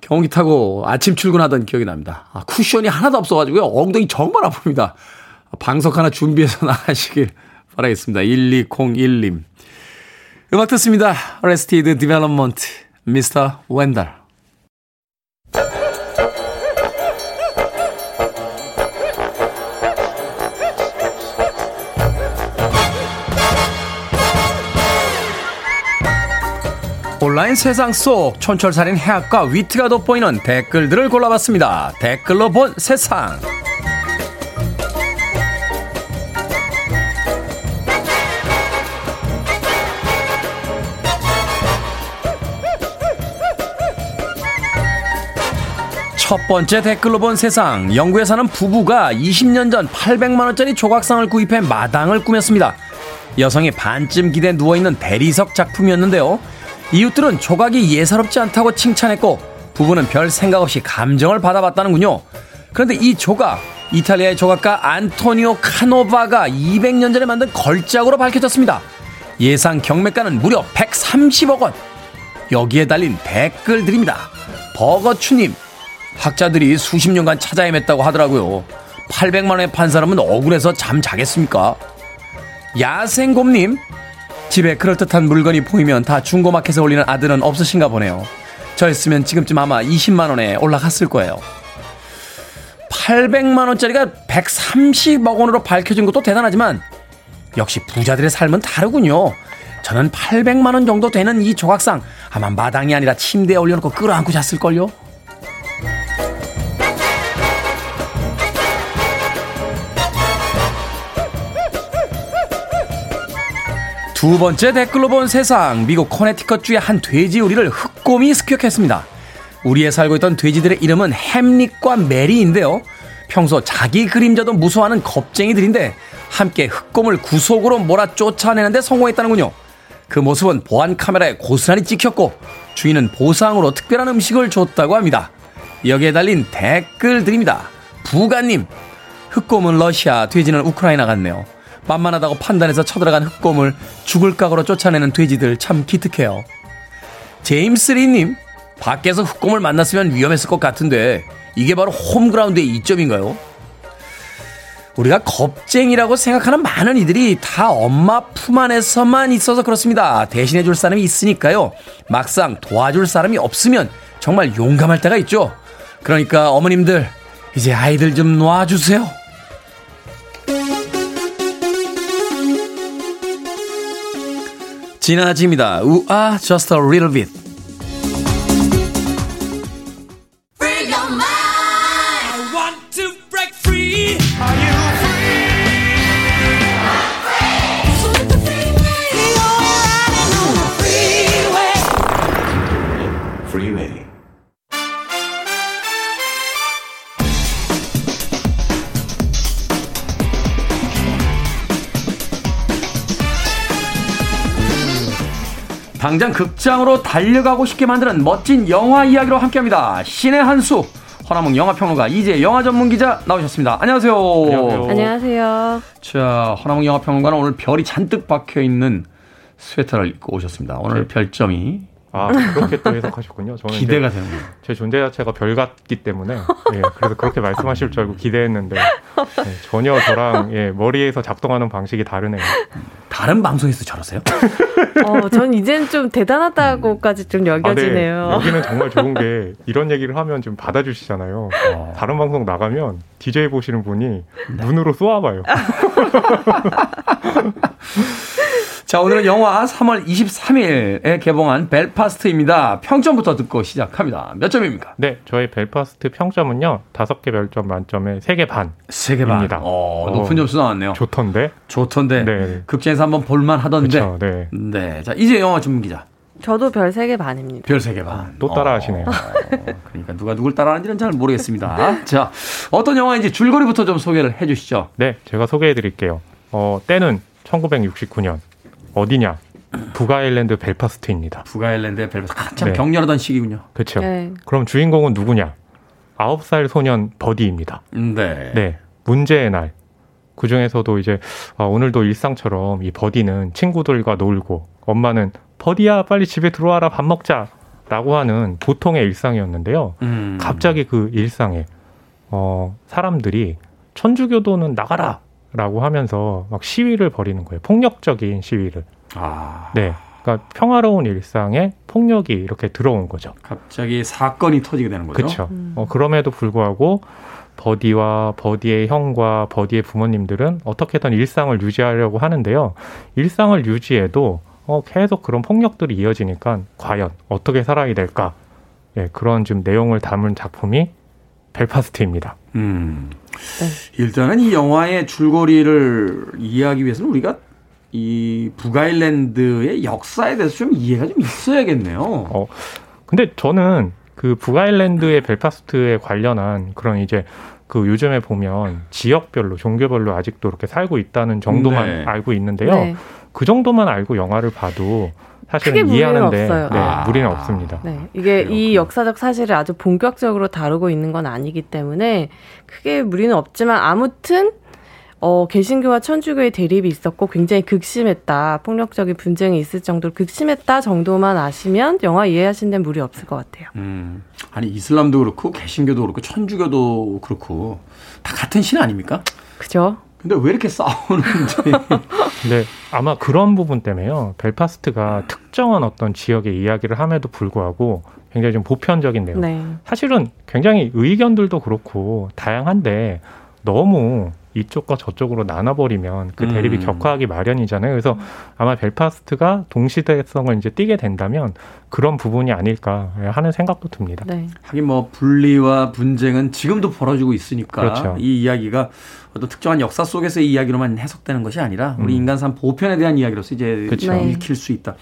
경운기 타고 아침 출근하던 기억이 납니다. 아, 쿠션이 하나도 없어가지고요. 엉덩이 정말 아픕니다. 방석 하나 준비해서 *laughs* 나가시길 바라겠습니다. 1201님. 음악 듣습니다. Arrested Development, Mr. 온라인 세상 속 촌철살인 해학과 위트가 돋보이는 댓글들을 골라봤습니다. 댓글로 본 세상. 첫 번째 댓글로 본 세상. 영국에 사는 부부가 20년 전 800만원짜리 조각상을 구입해 마당을 꾸몄습니다. 여성이 반쯤 기대 누워있는 대리석 작품이었는데요. 이웃들은 조각이 예사롭지 않다고 칭찬했고 부부는 별 생각 없이 감정을 받아봤다는군요. 그런데 이 조각 이탈리아의 조각가 안토니오 카노바가 200년 전에 만든 걸작으로 밝혀졌습니다. 예상 경매가는 무려 130억 원. 여기에 달린 댓글들입니다. 버거추님, 학자들이 수십 년간 찾아 헤맸다고 하더라고요. 800만 원에 판 사람은 억울해서 잠 자겠습니까? 야생곰님, 집에 그럴듯한 물건이 보이면 다 중고마켓에 올리는 아들은 없으신가 보네요. 저였으면 지금쯤 아마 20만 원에 올라갔을 거예요. 800만 원짜리가 130억 원으로 밝혀진 것도 대단하지만 역시 부자들의 삶은 다르군요. 저는 800만 원 정도 되는 이 조각상 아마 마당이 아니라 침대에 올려놓고 끌어안고 잤을걸요. 두 번째 댓글로 본 세상 미국 코네티컷주의 한 돼지 우리를 흑곰이 습격했습니다. 우리에 살고 있던 돼지들의 이름은 햄릿과 메리인데요. 평소 자기 그림자도 무서워하는 겁쟁이들인데 함께 흑곰을 구속으로 몰아 쫓아내는데 성공했다는군요. 그 모습은 보안 카메라에 고스란히 찍혔고 주인은 보상으로 특별한 음식을 줬다고 합니다. 여기에 달린 댓글들입니다. 부가님, 흑곰은 러시아, 돼지는 우크라이나 같네요. 만만하다고 판단해서 쳐들어간 흑곰을 죽을 각오로 쫓아내는 돼지들 참 기특해요. 제임스 리님, 밖에서 흑곰을 만났으면 위험했을 것 같은데 이게 바로 홈그라운드의 이점인가요? 우리가 겁쟁이라고 생각하는 많은 이들이 다 엄마 품 안에서만 있어서 그렇습니다. 대신해 줄 사람이 있으니까요. 막상 도와줄 사람이 없으면 정말 용감할 때가 있죠. 그러니까 어머님들, 이제 아이들 좀 놔주세요. 지나집니다. 우아, just a little bit. 당장 극장으로 달려가고 싶게 만드는 멋진 영화 이야기로 함께합니다. 신의 한 수 허남몽 영화평론가 이제 영화 전문 기자 나오셨습니다. 안녕하세요. 안녕하세요. 안녕하세요. 자 허남몽 영화평론가는 오늘 별이 잔뜩 박혀 있는 스웨터를 입고 오셨습니다. 오늘 네. 별점이 아 그렇게 또 해석하셨군요. 저는 기대가 되는 거예요. 제 존재 자체가 별 같기 때문에 예, 그래서 그렇게 말씀하실 줄 알고 기대했는데 예, 전혀 저랑 예, 머리에서 작동하는 방식이 다르네요. 다른 방송에서 저러세요? 어, 전 이젠 좀 대단하다고까지 좀 아, 네. 여겨지네요. 여기는 정말 좋은 게 이런 얘기를 하면 좀 받아주시잖아요. 어. 다른 방송 나가면 DJ 보시는 분이 눈으로 쏘아봐요. *laughs* 자 오늘은 영화 3월 23일에 개봉한 벨파스트입니다. 평점부터 듣고 시작합니다. 몇 점입니까? 네, 저희 벨파스트 평점은요 다섯 개 별점 만점에 세개 반. 세개 반. 입니다. 어, 높은 어. 점수 나왔네요. 좋던데. 좋던데 네. 극장에서 한번 볼만 하던데. 그렇죠. 네. 네. 자, 이제 영화 전문 기자. 저도 별세개 반입니다. 별세개 반. 또 따라하시네요. 어, 그러니까 누가 누굴 따라하는지는 잘 모르겠습니다. *laughs* 자, 어떤 영화인지 줄거리부터 좀 소개를 해 주시죠. 네, 제가 소개해 드릴게요. 어, 때는 1969년. 어디냐? 북아일랜드 벨파스트입니다. 북아일랜드의 벨파스 한참 네. 격렬하던 시기군요. 그렇죠. 네. 그럼 주인공은 누구냐? 9살 소년 버디입니다. 네. 네. 문제의 날. 그 중에서도 이제 아, 오늘도 일상처럼 이 버디는 친구들과 놀고 엄마는 버디야 빨리 집에 들어와라 밥 먹자라고 하는 보통의 일상이었는데요. 음. 갑자기 그 일상에 어, 사람들이 천주교도는 나가라 라고 하면서 막 시위를 벌이는 거예요. 폭력적인 시위를. 아. 네. 그러니까 평화로운 일상에 폭력이 이렇게 들어온 거죠. 갑자기 사건이 터지게 되는 거죠. 그렇죠. 음. 어, 그럼에도 불구하고 버디와 버디의 형과 버디의 부모님들은 어떻게든 일상을 유지하려고 하는데요. 일상을 유지해도 어, 계속 그런 폭력들이 이어지니까 과연 어떻게 살아야 될까? 예, 그런 좀 내용을 담은 작품이 벨파스트입니다. 음. 일단은 이 영화의 줄거리를 이해하기 위해서는 우리가 이 북아일랜드의 역사에 대해서 좀 이해가 좀 있어야겠네요. 어, 근데 저는 그 북아일랜드의 벨파스트에 관련한 그런 이제 그 요즘에 보면 지역별로 종교별로 아직도 이렇게 살고 있다는 정도만 네. 알고 있는데요. 네. 그 정도만 알고 영화를 봐도 사실은 크게 이해하는데 무리는 없어요. 네, 아. 무리는 없습니다. 네, 이게 그렇군요. 이 역사적 사실을 아주 본격적으로 다루고 있는 건 아니기 때문에 크게 무리는 없지만 아무튼 어, 개신교와 천주교의 대립이 있었고 굉장히 극심했다. 폭력적인 분쟁이 있을 정도로 극심했다 정도만 아시면 영화 이해하신 데는 무리 없을 것 같아요. 음. 아니 이슬람도 그렇고 개신교도 그렇고 천주교도 그렇고 다 같은 신 아닙니까? 그죠? 근데 왜 이렇게 싸우는지. *laughs* 네, 아마 그런 부분 때문에요. 벨파스트가 특정한 어떤 지역의 이야기를 함에도 불구하고 굉장히 좀 보편적인데요. 네. 사실은 굉장히 의견들도 그렇고 다양한데 너무 이쪽과 저쪽으로 나눠버리면 그 대립이 음. 격화하기 마련이잖아요. 그래서 아마 벨파스트가 동시대성을 이제 띠게 된다면 그런 부분이 아닐까 하는 생각도 듭니다. 네. 하긴 뭐 분리와 분쟁은 지금도 벌어지고 있으니까 그렇죠. 이 이야기가 어떤 특정한 역사 속에서의 이야기로만 해석되는 것이 아니라 우리 음. 인간사 보편에 대한 이야기로서 이제 그렇죠. 네. 읽힐 수 있다.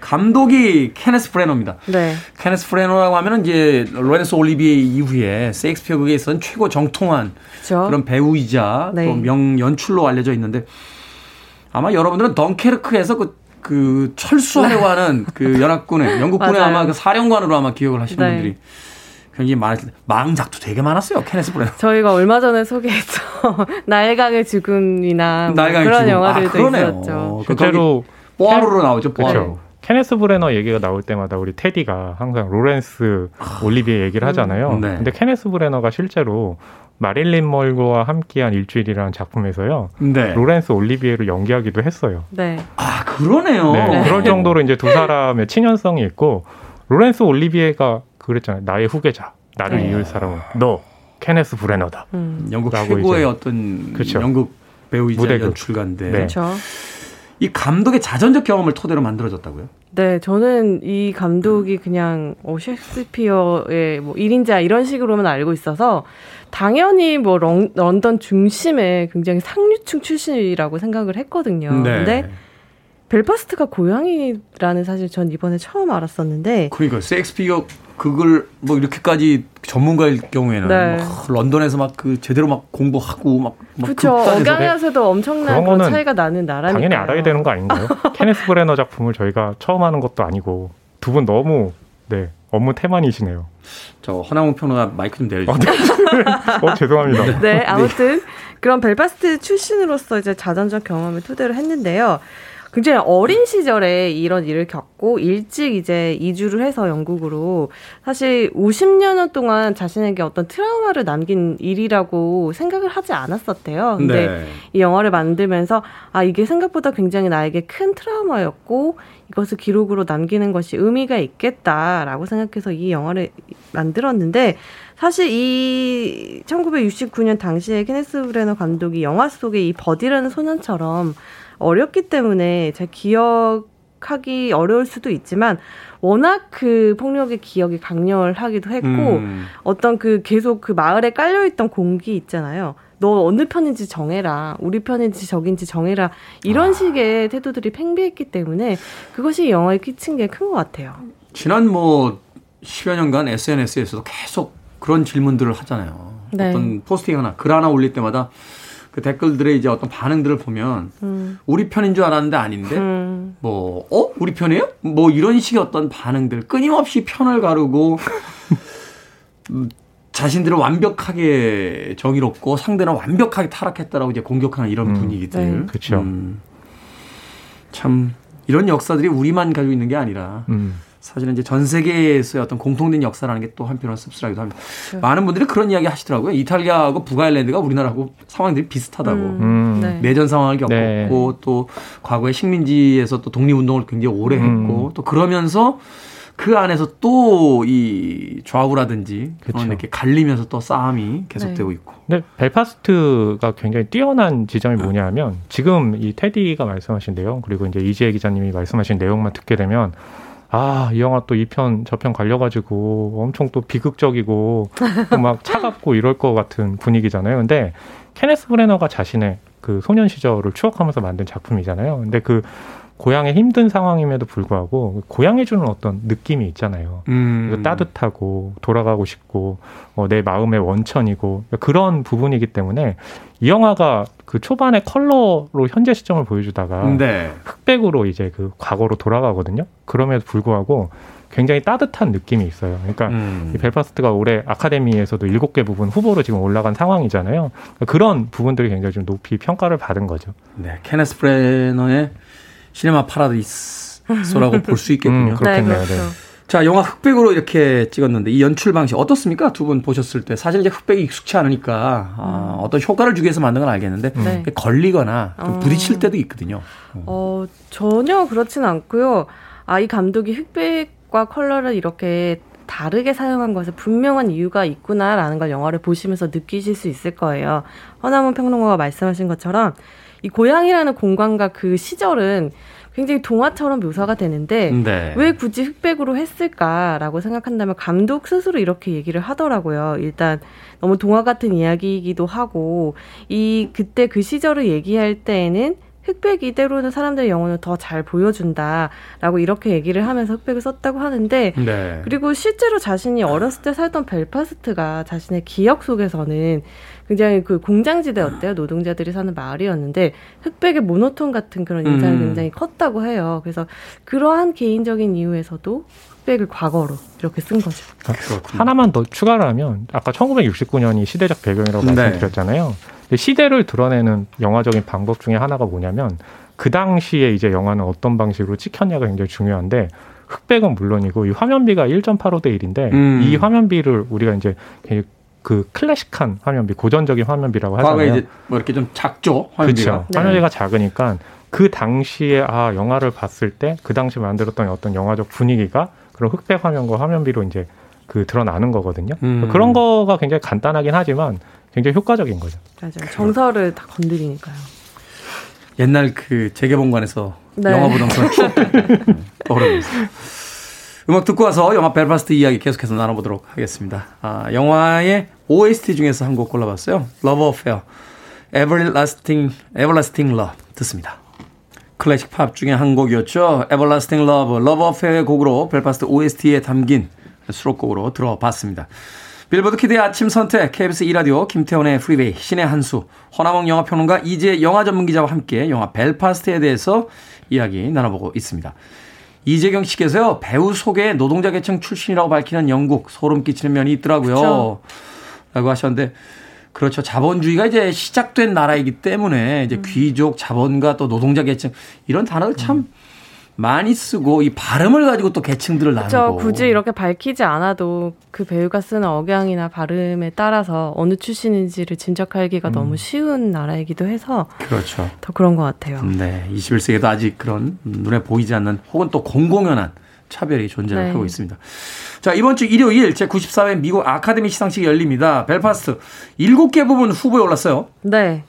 감독이 케네스 브레너입니다. 네. 케네스 브레너라고 하면은 이제 로렌스 올리비에 이후에 셰익스피어 극에 있었던 최고 정통한 그죠? 그런 배우이자 네. 또 명연출로 알려져 있는데 아마 여러분들은 덩케르크에서 그, 그 철수하려고 하는 그 연합군의 *laughs* 영국군의. 아마 그 사령관으로 아마 기억을 하시는 네. 분들이 굉장히 텐데 망작도 되게 많았어요 케네스 브레너. 저희가 얼마 전에 소개했죠. 나일강의 *laughs* 죽음이나 뭐 나일강의 그런 죽음. 영화들도 아, 그러네요. 있었죠. 그 실제로 뽀아로로 나오죠 뽀아로. 케네스 브레너 얘기가 나올 때마다 우리 테디가 항상 로렌스 올리비에 얘기를 하잖아요. 네. 근데 케네스 브레너가 실제로 마릴린 먼로와 함께한 일주일이라는 작품에서요. 네. 로렌스 올리비에를 연기하기도 했어요. 네. 아 그러네요. 네, 그럴 정도로 이제 두 사람의 친연성이 있고 로렌스 올리비에가 그랬잖아요. 나의 후계자, 나를 네. 이을 사람은 너 케네스 브레너다. 음. 영국 최고의 이제. 어떤 그쵸. 연극 배우이자 무대극. 연출가인데 네. 그렇죠. 이 감독의 자전적 경험을 토대로 만들어졌다고요? 네, 저는 이 감독이 그냥 어, 셰익스피어의 뭐 1인자 이런 식으로만 알고 있어서 당연히 뭐 런, 런던 중심의 굉장히 상류층 출신이라고 생각을 했거든요. 네. 근데 벨파스트가 고향이라는 사실 전 이번에 처음 알았었는데 그러니까 셰익스피어 그걸 뭐 이렇게까지 전문가일 경우에는 네. 막 런던에서 막 그 제대로 막 공부하고 막, 막 그렇죠. 억양에서도 엄청난 그런 그런 거는 차이가 나는 나라니까 당연히 알아야 되는 거 아닌가요? *laughs* 케네스 브레너 작품을 저희가 처음 하는 것도 아니고 두 분 너무 네 업무 태만이시네요. 저 허나무 평론가 마이크 좀 내려주세요. *laughs* 어 죄송합니다. 네, 아무튼 그런 벨파스트 출신으로서 이제 자전적 경험을 토대로 했는데요. 굉장히 어린 시절에 이런 일을 겪고 일찍 이제 이주를 해서 영국으로 사실 50년 동안 자신에게 어떤 트라우마를 남긴 일이라고 생각을 하지 않았었대요. 근데 네. 이 영화를 만들면서 아 이게 생각보다 굉장히 나에게 큰 트라우마였고 이것을 기록으로 남기는 것이 의미가 있겠다라고 생각해서 이 영화를 만들었는데 사실 이 1969년 당시에 케네스 브레너 감독이 영화 속의 이 버디라는 소년처럼 어렸기 때문에 제 기억하기 어려울 수도 있지만 워낙 그 폭력의 기억이 강렬하기도 했고 음. 어떤 그 계속 그 마을에 깔려있던 공기 있잖아요. 너 어느 편인지 정해라. 우리 편인지 적인지 정해라. 이런 아. 식의 태도들이 팽배했기 때문에 그것이 영화에 끼친 게 큰 것 같아요. 지난 뭐 10여 년간 SNS에서도 계속 그런 질문들을 하잖아요. 네. 어떤 포스팅 하나, 글 하나 올릴 때마다 그 댓글들의 이제 어떤 반응들을 보면 음, 우리 편인 줄 알았는데 아닌데 음, 뭐, 어? 우리 편이에요? 뭐 이런 식의 어떤 반응들, 끊임없이 편을 가르고, *laughs* 음, 자신들은 완벽하게 정의롭고 상대는 완벽하게 타락했다라고 이제 공격하는 이런 음, 분위기들. 네. 그쵸. 음, 참, 이런 역사들이 우리만 가지고 있는 게 아니라, 음. 사실은 이제 전 세계에서의 어떤 공통된 역사라는 게 또 한편으로 씁쓸하기도 합니다. 그렇죠. 많은 분들이 그런 이야기 하시더라고요. 이탈리아하고 북아일랜드가 우리나라하고 상황들이 비슷하다고. 음, 음. 네. 내전 상황을 겪었고 네. 또 과거에 식민지에서 또 독립운동을 굉장히 오래 했고 음. 또 그러면서 그 안에서 또 이 좌우라든지 그런 그쵸. 이렇게 갈리면서 또 싸움이 계속되고 네. 있고. 근데 벨파스트가 굉장히 뛰어난 지점이 뭐냐면 지금 이 테디가 말씀하신 내용 그리고 이제 이지혜 기자님이 말씀하신 내용만 듣게 되면 아, 이 영화 또 이 편 저 편 갈려가지고 엄청 또 비극적이고 또 막 *laughs* 차갑고 이럴 것 같은 분위기잖아요. 근데 케네스 브레너가 자신의 그 소년 시절을 추억하면서 만든 작품이잖아요. 근데 그 고향에 힘든 상황임에도 불구하고 고향해주는 어떤 느낌이 있잖아요. 음. 따뜻하고 돌아가고 싶고 어, 내 마음의 원천이고 그런 부분이기 때문에 이 영화가 그 초반에 컬러로 현재 시점을 보여주다가 네. 흑백으로 이제 그 과거로 돌아가거든요. 그럼에도 불구하고 굉장히 따뜻한 느낌이 있어요. 그러니까 음. 이 벨파스트가 올해 아카데미에서도 일곱 개 부분 후보로 지금 올라간 상황이잖아요. 그런 부분들이 굉장히 좀 높이 평가를 받은 거죠. 네. 케네스 브레너의 시네마 파라디스라고 *laughs* 볼 수 있겠군요. 음, 그렇겠네요. 네, 그렇죠. 자, 영화 흑백으로 이렇게 찍었는데 이 연출 방식 어떻습니까? 두 분 보셨을 때 사실 이제 흑백이 익숙치 않으니까 아, 어떤 효과를 주기 위해서 만든 건 알겠는데 음. 네. 걸리거나 좀 어. 부딪힐 때도 있거든요. 어, 전혀 그렇진 않고요. 아, 이 감독이 흑백과 컬러를 이렇게 다르게 사용한 것에 분명한 이유가 있구나라는 걸 영화를 보시면서 느끼실 수 있을 거예요. 허나문 평론가가 말씀하신 것처럼 이 고향이라는 공간과 그 시절은 굉장히 동화처럼 묘사가 되는데 네. 왜 굳이 흑백으로 했을까라고 생각한다면 감독 스스로 이렇게 얘기를 하더라고요. 일단 너무 동화 같은 이야기이기도 하고 이 그때 그 시절을 얘기할 때에는 흑백 이대로는 사람들의 영혼을 더 잘 보여준다라고 이렇게 얘기를 하면서 흑백을 썼다고 하는데 네. 그리고 실제로 자신이 어렸을 때 살던 벨파스트가 자신의 기억 속에서는 굉장히 그 공장지대였대요. 노동자들이 사는 마을이었는데 흑백의 모노톤 같은 그런 인상이 음. 굉장히 컸다고 해요. 그래서 그러한 개인적인 이유에서도 흑백을 과거로 이렇게 쓴 거죠. 그렇군요. 하나만 더 추가를 하면 아까 1969년이 시대적 배경이라고 네. 말씀드렸잖아요. 시대를 드러내는 영화적인 방법 중에 하나가 뭐냐면 그 당시에 이제 영화는 어떤 방식으로 찍혔냐가 굉장히 중요한데 흑백은 물론이고 이 화면비가 1.85대 1인데 음. 이 화면비를 우리가 이제 그 클래식한 화면비, 고전적인 화면비라고 과거에 하잖아요. 이제 뭐 이렇게 좀 작죠 화면비가. 그렇죠. 네. 화면비가 작으니까 그 당시에 아 영화를 봤을 때 그 당시 만들었던 어떤 영화적 분위기가 그런 흑백 화면과 화면비로 이제 그 드러나는 거거든요. 음. 그런 거가 굉장히 간단하긴 하지만 굉장히 효과적인 거죠. 맞아요. 정서를 다 건드리니까요. 옛날 그 재개봉관에서 네. 영화 보던 그런 추억들 음, 떠오르면서 음악 듣고 와서 영화 벨파스트 이야기 계속해서 나눠보도록 하겠습니다. 아, 영화의 OST 중에서 한 곡 골라봤어요. Love Affair, Everlasting, Everlasting Love 듣습니다. 클래식 팝 중에 한 곡이었죠. Everlasting Love, Love Affair의 곡으로 벨파스트 OST에 담긴 수록곡으로 들어봤습니다. 빌보드 Kid의 아침 선택, KBS 2라디오, 김태훈의 Freeway, 신의 한수, 허남웅 영화평론가 이제 영화 전문기자와 함께 영화 벨파스트에 대해서 이야기 나눠보고 있습니다. 이재경 씨께서요, 배우 속에 노동자 계층 출신이라고 밝히는 영국, 소름 끼치는 면이 있더라고요. 그쵸. 라고 하셨는데, 그렇죠. 자본주의가 이제 시작된 나라이기 때문에 이제 귀족, 자본가 또 노동자 계층, 이런 단어를 참 많이 쓰고 이 발음을 가지고 또 계층들을. 나누고. 굳이 이렇게 밝히지 않아도 그 배우가 쓰는 억양이나 발음에 따라서 어느 출신인지를 짐작하기가 너무 쉬운 나라이기도 해서 그렇죠. 더 그런 것 같아요. 네, 21세기에도 아직 그런 눈에 보이지 않는 혹은 또 공공연한 차별이 존재를 네. 하고 있습니다. 자, 이번 주 일요일 제94회 미국 아카데미 시상식이 열립니다. 벨파스트 7개 부분 후보에 올랐어요. 네.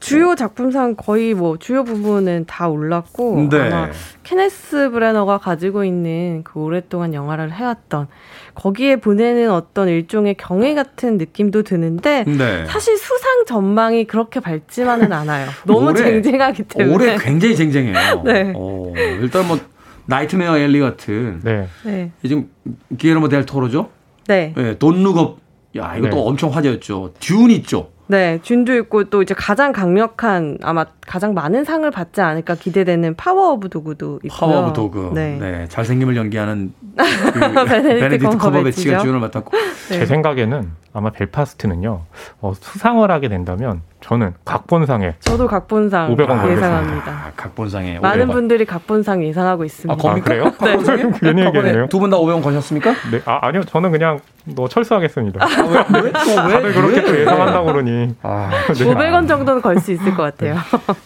주요 작품상 거의 뭐 주요 부분은 다 올랐고 네. 아마 케네스 브레너가 가지고 있는 그 오랫동안 영화를 해왔던 거기에 보내는 어떤 일종의 경애 같은 느낌도 드는데 네. 사실 수상 전망이 그렇게 밝지만은 않아요. *laughs* 너무 올해- 쟁쟁하기 때문에. 올해 굉장히 쟁쟁해요. *laughs* 네. 어, 일단 뭐 Nightmare Alley 같은 네. 네. 지금 기예르모 델 토로죠. 네. 네, Don't Look Up. 야, 이것도 네. 엄청 화제였죠. Dune 있죠. 네, Dune도 있고 또 이제 가장 강력한 아마 가장 많은 상을 받지 않을까 기대되는 Power of Dog도 있고요. Power of Dog. 네. 네. 잘생김을 연기하는 *laughs* 그 베네딕트 컴버배치죠. 주연을 맡았고. 네. 제 생각에는 아마 벨파스트는요 어, 수상을 하게 된다면 저는 각본상에 저도 각본상 500원 걸겠습니다. 예상합니다. 아, 각본상에 많은 500원. 분들이 각본상 예상하고 있습니다. 아, 겁니까? 그래요? 각본상에? *laughs* 괜히 얘기했네요. 두 분 다 500원 거셨습니까? 네, 아, 아니요 저는 그냥 뭐 철수하겠습니다. 아, 왜? 왜? 또 왜? 다들 그렇게 또 예상한다고 그러니 아, *laughs* 500원 정도는 걸 수 있을 것 같아요.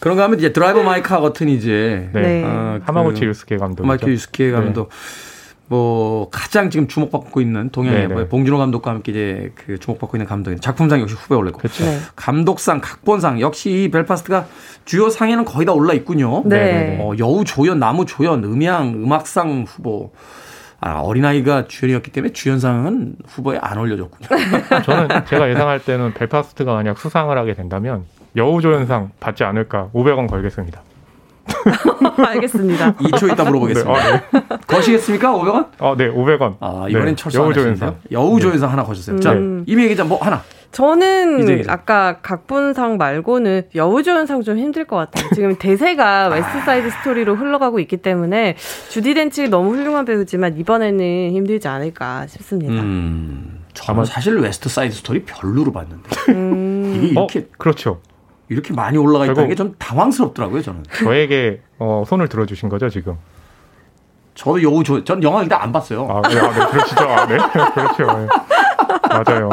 그런가 하면 이제 드라이버 마이카 같은 이제 네. 네. 아, 하마구치 그 유스케 감독 마이크 유스케 감독 뭐 가장 지금 주목받고 있는 동양의 네네. 뭐 봉준호 감독과 함께 이제 그 주목받고 있는 감독인 작품상 역시 후보에 올랐고 그렇죠. 네. 감독상, 각본상 역시 이 벨파스트가 주요 상에는 거의 다 올라 있군요. 네. 어, 여우 조연, 나무 조연, 음향, 음악상 후보. 아, 어린아이가 주연이었기 때문에 주연상은 후보에 안 올려졌군요. *laughs* 저는 제가 예상할 때는 벨파스트가 만약 수상을 하게 된다면 여우조연상 받지 않을까 500원 걸겠습니다. *laughs* 알겠습니다. 2초 있다 물어보겠습니다. 네, 아, 네. 거시겠습니까? 500원? 어, 네, 500원. 아, 이번엔 네, 철수 여우조연상. 여우조연상 하나 거셨어요. 자, 음. 이미 기자 뭐 하나? 저는 이제 아까 각본상 말고는 여우조연상 좀 힘들 것 같아요. 지금 대세가 *laughs* 웨스트사이드 스토리로 흘러가고 있기 때문에 주디 덴치 너무 훌륭한 배우지만 이번에는 힘들지 않을까 싶습니다. 음, 저는 사실 웨스트 사이드 스토리 별로로 봤는데 음. 이게 어, 이렇게 그렇죠. 이렇게 많이 올라가 있다는 게 좀 당황스럽더라고요. 저는. 저에게 어, 손을 들어주신 거죠, 지금. 저도 여우조, 전 영화 일단 안 봤어요. 아, 네, 아, 네, 그러시죠. 아, 네. *laughs* 그렇죠. 네. 맞아요.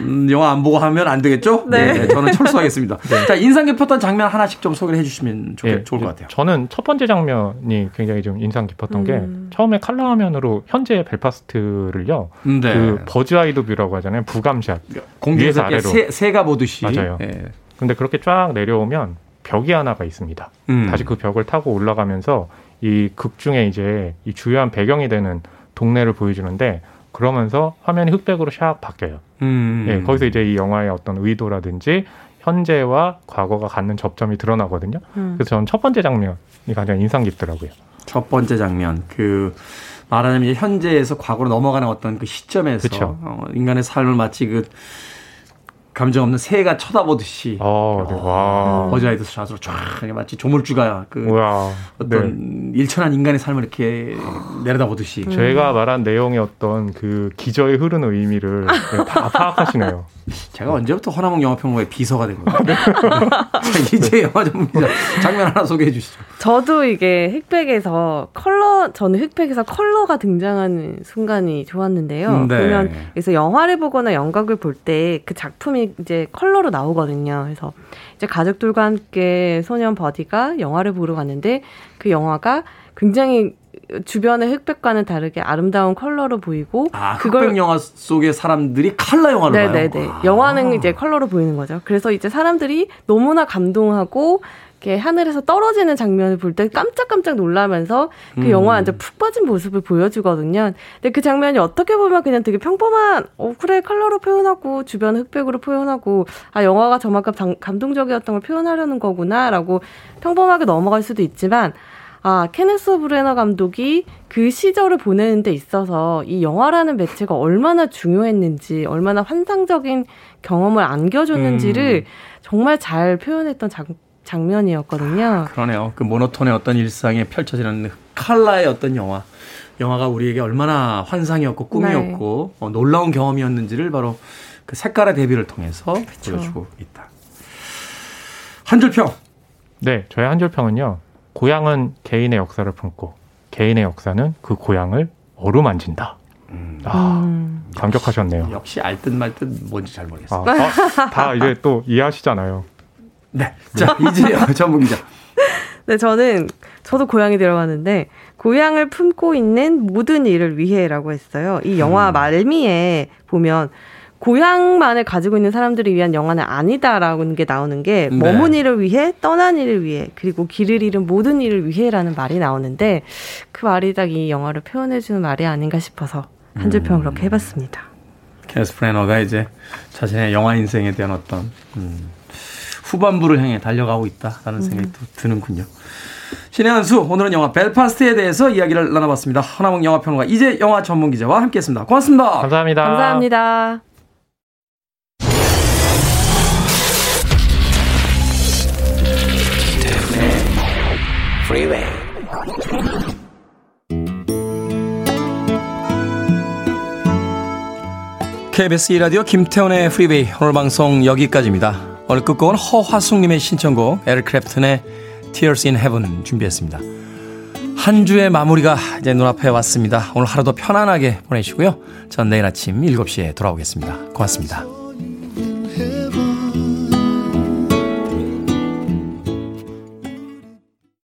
음, 영화 안 보고 하면 안 되겠죠? 네. 저는 철수하겠습니다. 자, 인상 깊었던 장면 하나씩 좀 소개를 해주시면 좋, 예, 좋을 것 이제 같아요. 저는 첫 번째 장면이 굉장히 좀 인상 깊었던 게 음. 처음에 칼라 화면으로 현재 벨파스트를요. 네. 그 bird's eye view라고 하잖아요. 부감샷. 공중에서 위에서 이렇게 아래로. 새, 새가 보듯이. 맞아요. 예. 근데 그렇게 쫙 내려오면 벽이 하나가 있습니다. 음. 다시 그 벽을 타고 올라가면서 이 극 중에 이제 이 주요한 배경이 되는 동네를 보여주는데 그러면서 화면이 흑백으로 샥 바뀌어요. 음. 예, 거기서 이제 이 영화의 어떤 의도라든지 현재와 과거가 갖는 접점이 드러나거든요. 음. 그래서 저는 첫 번째 장면이 가장 인상 깊더라고요. 첫 번째 장면 그 말하자면 이제 현재에서 과거로 넘어가는 어떤 그 시점에서 그쵸. 어, 인간의 삶을 마치 그 감정 없는 새가 쳐다보듯이 어, 네, 와. 버즈라이드 샷으로 쫙 마치 조물주가 그. 네. 어떤 일천한 인간의 삶을 이렇게 내려다보듯이 제가 말한 내용의 어떤 그 기저에 흐르는 의미를 네, *laughs* 다 파악하시네요. 제가 언제부터 허나몽 영화평론가의 비서가 된 거예요? *laughs* 자, 이제 영화 전문기자 장면 하나 소개해 주시죠. 저도 이게 흑백에서 컬러, 저는 흑백에서 컬러가 등장하는 순간이 좋았는데요. 네. 보면 그래서 영화를 보거나 연극을 볼 때 그 작품이 이제 컬러로 나오거든요. 그래서 이제 가족들과 함께 소년 버디가 영화를 보러 갔는데 그 영화가 굉장히 주변의 흑백과는 다르게 아름다운 컬러로 보이고 아, 흑백 영화 속의 사람들이 칼라 영화를 봐요. 네네네. 아. 영화는 이제 컬러로 보이는 거죠. 그래서 이제 사람들이 너무나 감동하고 이렇게 하늘에서 떨어지는 장면을 볼 때 깜짝깜짝 놀라면서 그 음. 영화 완전 푹 빠진 모습을 보여주거든요. 근데 그 장면이 어떻게 보면 그냥 되게 평범한, 어, 그래, 컬러로 표현하고, 주변 흑백으로 표현하고, 아, 영화가 저만큼 당- 감동적이었던 걸 표현하려는 거구나라고 평범하게 넘어갈 수도 있지만, 아, 케네스 브레너 감독이 그 시절을 보내는 데 있어서 이 영화라는 매체가 얼마나 중요했는지, 얼마나 환상적인 경험을 안겨줬는지를 정말 잘 표현했던 장, 장면이었거든요. 그러네요. 그 모노톤의 어떤 일상에 펼쳐지는 칼라의 어떤 영화. 영화가 우리에게 얼마나 환상이었고 꿈이었고 어, 놀라운 경험이었는지를 바로 그 색깔의 대비를 통해서 보여주고 있다. 한줄 평. 네, 저의 한줄 평은요. 고향은 개인의 역사를 품고 개인의 역사는 그 고향을 어루만진다. 아, 음. 감격하셨네요. 역시 알 듯 말 듯 뭔지 잘 모르겠어요. 아, 아, 다 이제 또 이해하시잖아요. 네. 자, 이제 전문 기자. 네, 저는, 저도 고향이 들어갔는데, 고향을 품고 있는 모든 일을 위해라고 했어요. 이 영화 음. 말미에 보면, 고향만을 가지고 있는 사람들을 위한 영화는 아니다라는 게 나오는 게, 네. 머문 일을 위해, 떠난 일을 위해, 그리고 길을 잃은 모든 일을 위해라는 말이 나오는데, 그 말이 딱 이 영화를 표현해 주는 말이 아닌가 싶어서, 한 줄 평 그렇게 해봤습니다. 케네스 프레너가 이제 자신의 영화 인생에 대한 어떤 음, 후반부를 향해 달려가고 있다라는 생각이 또 드는군요. 신의 한수 오늘은 영화 벨파스트에 대해서 이야기를 나눠봤습니다. 하나몽 영화평론가 이제 영화 전문 기자와 함께했습니다. 고맙습니다. 감사합니다. 감사합니다. KBS 2라디오 김태훈의 프리웨이 오늘 방송 여기까지입니다. 오늘 끝곡은 허화숙님의 신청곡 에릭 클랩튼의 Tears in Heaven 준비했습니다. 한 주의 마무리가 이제 눈앞에 왔습니다. 오늘 하루도 편안하게 보내시고요. 전 내일 아침 7시에 돌아오겠습니다. 고맙습니다.